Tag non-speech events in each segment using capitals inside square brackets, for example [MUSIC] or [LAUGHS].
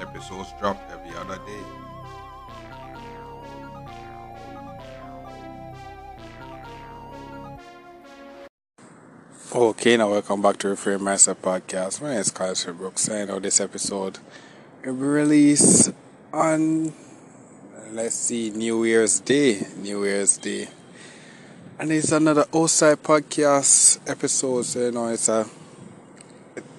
Episodes drop every other day. Okay, now welcome back to Reframing Mindset Podcast. My name is Kyle Brooks, and on this episode will be released on let's see New Year's Day. New Year's Day. And it's another outside podcast episode, so you know it's a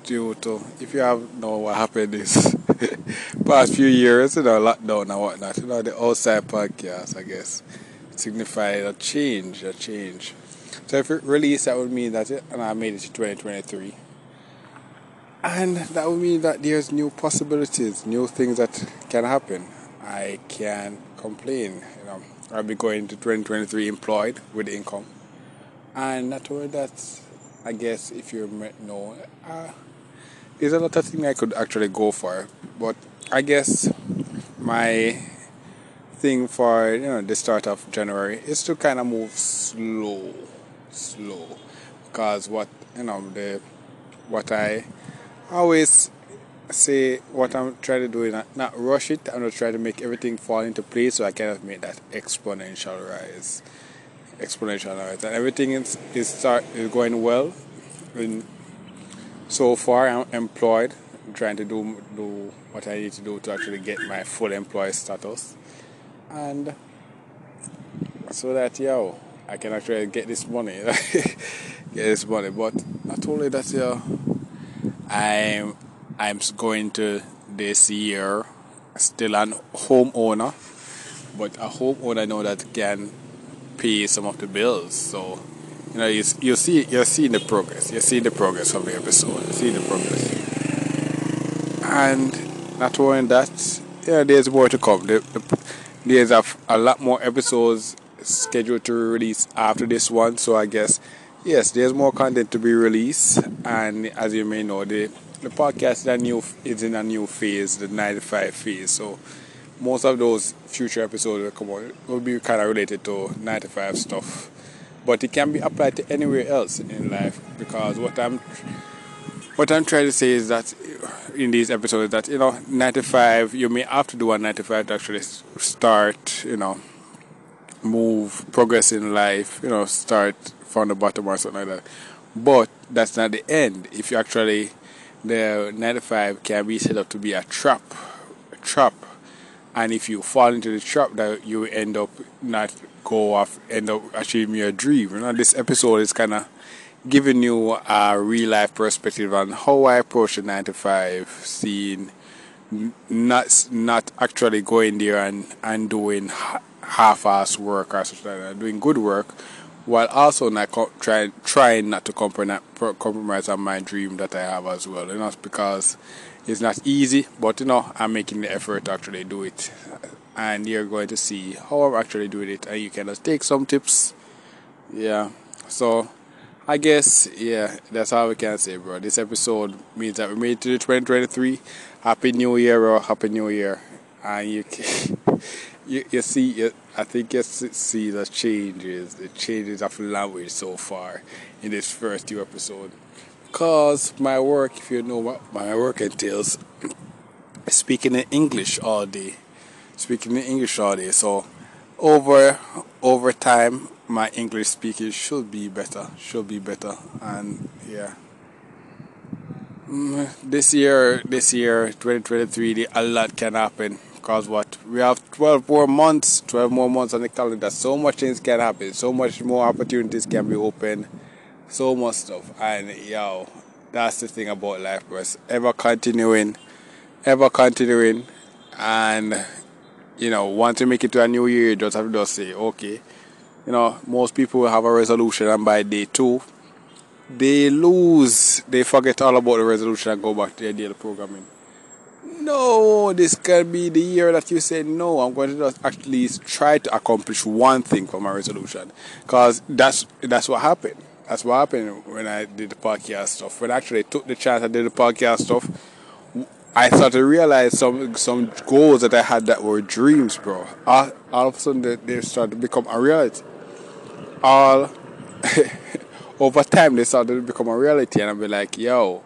due to if you have know what happened this [LAUGHS] past few years, you know, lockdown and whatnot, you know, the outside podcast I guess signified a change, a change. So if it release, that would mean that it, and I made it to 2023. And that would mean that there's new possibilities, new things that can happen. I can complain. You know, I'll be going to 2023 employed with income. And not only that, I guess if you know, uh, there's a lot of things I could actually go for. But I guess my thing for you know the start of January is to kind of move slow slow because what you know the what I always say what I'm trying to do is not, not rush it I'm not trying to make everything fall into place so I cannot make that exponential rise exponential rise and everything is is start is going well and so far I'm employed I'm trying to do do what I need to do to actually get my full employee status and so that yo I can actually get this money, [LAUGHS] get this money. But not only that, yeah, I'm I'm going to this year still an homeowner, but a homeowner know that can pay some of the bills. So you know you you see you're seeing the progress. You're seeing the progress of the episode. You see the progress, and not only that, yeah, there's more to come. The, the, there's a, a lot more episodes scheduled to release after this one. So I guess yes, there's more content to be released. And as you may know, the the podcast is, new, is in a new phase, the 95 phase. So most of those future episodes will come out will be kind of related to 95 stuff. But it can be applied to anywhere else in life because what I'm what I'm trying to say is that in these episodes that you know 95 you may have to do a 95 to actually start you know move, progress in life, you know, start from the bottom or something like that. But that's not the end. If you actually, the 95 can be set up to be a trap, a trap. And if you fall into the trap, that you end up not go off, end up achieving your dream. You know, this episode is kind of giving you a real life perspective on how I approach the 95 scene, not not actually going there and and doing half-ass work or something like that, doing good work, while also not co- trying trying not to compromise compromise on my dream that I have as well. You know, because it's not easy, but you know, I'm making the effort to actually do it, and you're going to see how I'm actually doing it, and you can just take some tips. Yeah, so. I guess, yeah, that's all we can say, bro. This episode means that we made it to the 2023. Happy New Year, bro. Happy New Year. And you, [LAUGHS] you, you see, you, I think you see the changes, the changes of language so far in this first two episode. Because my work, if you know what my work entails, speaking in English all day, speaking in English all day. So over over time, my English speaking should be better, should be better, and yeah. Mm, this year, this year, 2023, a lot can happen because what? We have 12 more months 12 more months on the calendar. So much things can happen. So much more opportunities can be open. So much stuff. And yo that's the thing about life bro ever continuing. Ever continuing. And you know once you make it to a new year you just have to just say okay. You know most people have a resolution and by day two they lose. They forget all about the resolution and go back to their daily programming no, this can be the year that you say, no, I'm going to just at least try to accomplish one thing for my resolution. Because that's, that's what happened. That's what happened when I did the podcast stuff. When I actually took the chance I did the podcast stuff, I started to realize some some goals that I had that were dreams, bro. All, all of a sudden, they, they started to become a reality. All [LAUGHS] over time, they started to become a reality, and I'll be like, yo,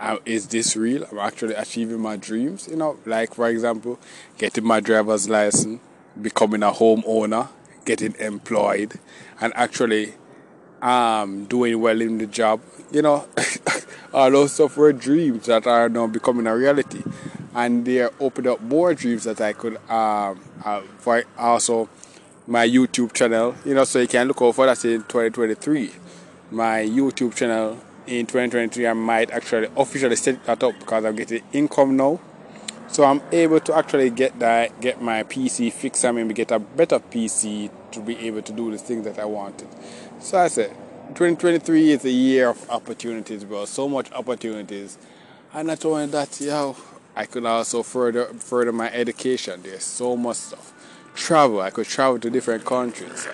uh, is this real? I'm actually achieving my dreams, you know, like for example, getting my driver's license, becoming a homeowner, getting employed, and actually um, doing well in the job. You know, [LAUGHS] all those stuff were dreams that are now becoming a reality, and they opened up more dreams that I could um, uh, for also my YouTube channel. You know, so you can look for that in 2023. My YouTube channel in 2023, I might actually officially set that up because I'm getting income now. So I'm able to actually get that, get my PC fixed. I mean, get a better PC to be able to do the things that I wanted. So I said, 2023 is a year of opportunities, bro. So much opportunities, and not only that, yo, I could also further further my education. There's so much stuff. Travel. I could travel to different countries.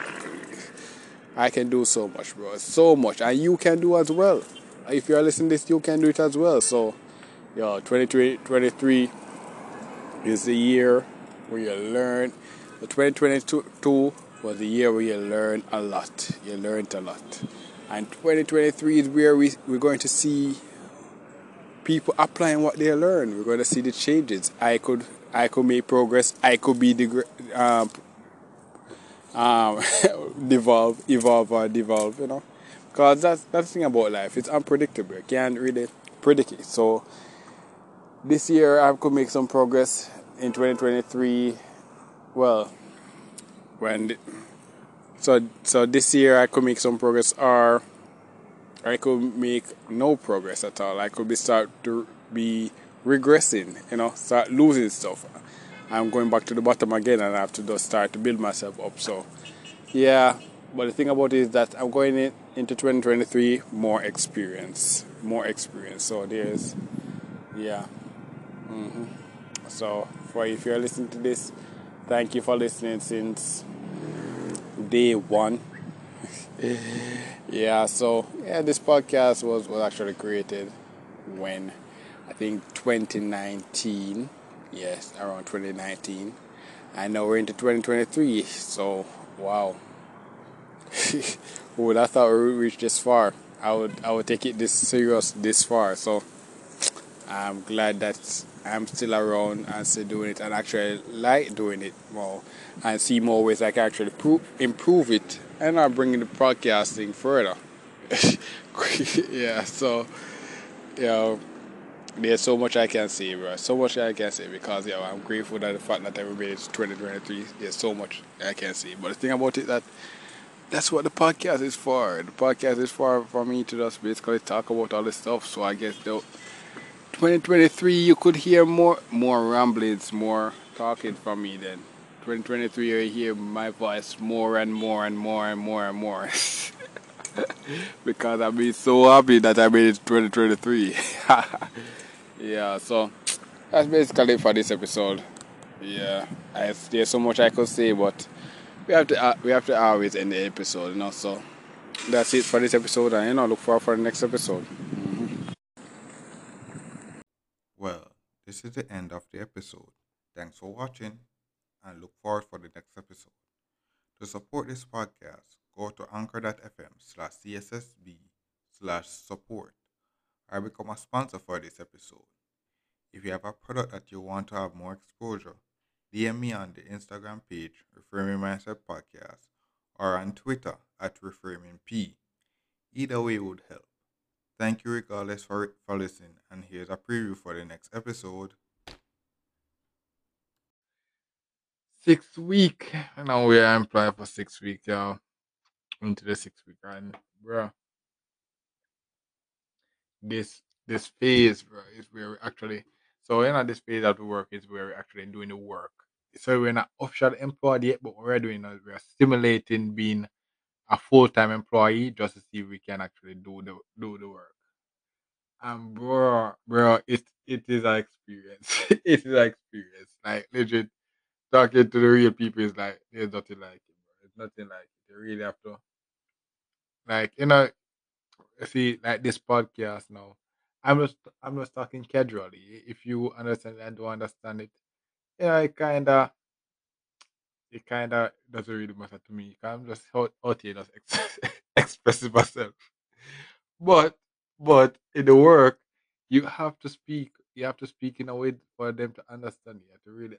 I can do so much, bro. So much, and you can do as well if you are listening to this, you can do it as well. So, yo, 2023 is the year where you learn. The 2022 was the year where you learn a lot. You learned a lot. And 2023 is where we, we're going to see people applying what they learn. We're going to see the changes. I could I could make progress. I could be the um, [LAUGHS] um, [LAUGHS] devolve, evolve, or devolve. You know. Because that's, that's the thing about life. It's unpredictable. You can't really predict it. So this year I could make some progress in 2023. Well, when so so this year I could make some progress or I could make no progress at all. I could be start to be regressing, you know, start losing stuff. I'm going back to the bottom again and I have to just start to build myself up. So yeah, but the thing about it is that I'm going in, into 2023 more experience, more experience. So there's, yeah. Mm-hmm. So for if you're listening to this, thank you for listening since day one. [LAUGHS] yeah. So yeah, this podcast was was actually created when I think 2019. Yes, around 2019. I know we're into 2023. So wow [LAUGHS] would I thought we would reach this far. I would I would take it this serious this far. So I'm glad that I'm still around and still doing it and actually like doing it more and see more ways I can actually pro- improve it and I'm bringing the podcasting further. [LAUGHS] yeah, so you know, there's so much I can say, bro. So much I can say because yo, I'm grateful that the fact that everybody is 2023. There's so much I can say. But the thing about it that that's what the podcast is for. The podcast is for for me to just basically talk about all this stuff. So I guess though, 2023 you could hear more more ramblings, more talking from me then. 2023 you hear my voice more and more and more and more and more. [LAUGHS] because I've been so happy that I made it 2023. [LAUGHS] yeah, so that's basically for this episode. Yeah, I, there's so much I could say, but we have to uh, we have to always end the episode, you know. So that's it for this episode, and you know, look forward for the next episode. Mm-hmm. Well, this is the end of the episode. Thanks for watching, and look forward for the next episode. To support this podcast, go to anchor.fm slash cssb slash support or become a sponsor for this episode. If you have a product that you want to have more exposure, DM me on the Instagram page, Reframing Mindset Podcast, or on Twitter at ReframingP. Either way would help. Thank you regardless for, for listening, and here's a preview for the next episode. Six week. Now we are employed for six week, y'all. Into the six week, and bro. This this phase, bro, is where we actually so you know this phase of the work is where we're actually doing the work so we're not officially employed yet, but what we're doing is we're simulating being a full time employee just to see if we can actually do the do the work. And bro, bro, it's it is an experience. [LAUGHS] it is an experience. Like legit talking to the real people is like there's nothing like it, bro. It's nothing like it. You really have to like you know see like this podcast now. I'm just I'm just talking casually. If you understand and don't understand it, you know, it kinda it kinda doesn't really matter to me. I'm just out, out here just ex- [LAUGHS] expressing myself. But but in the work, you have to speak. You have to speak in a way for them to understand. You have to really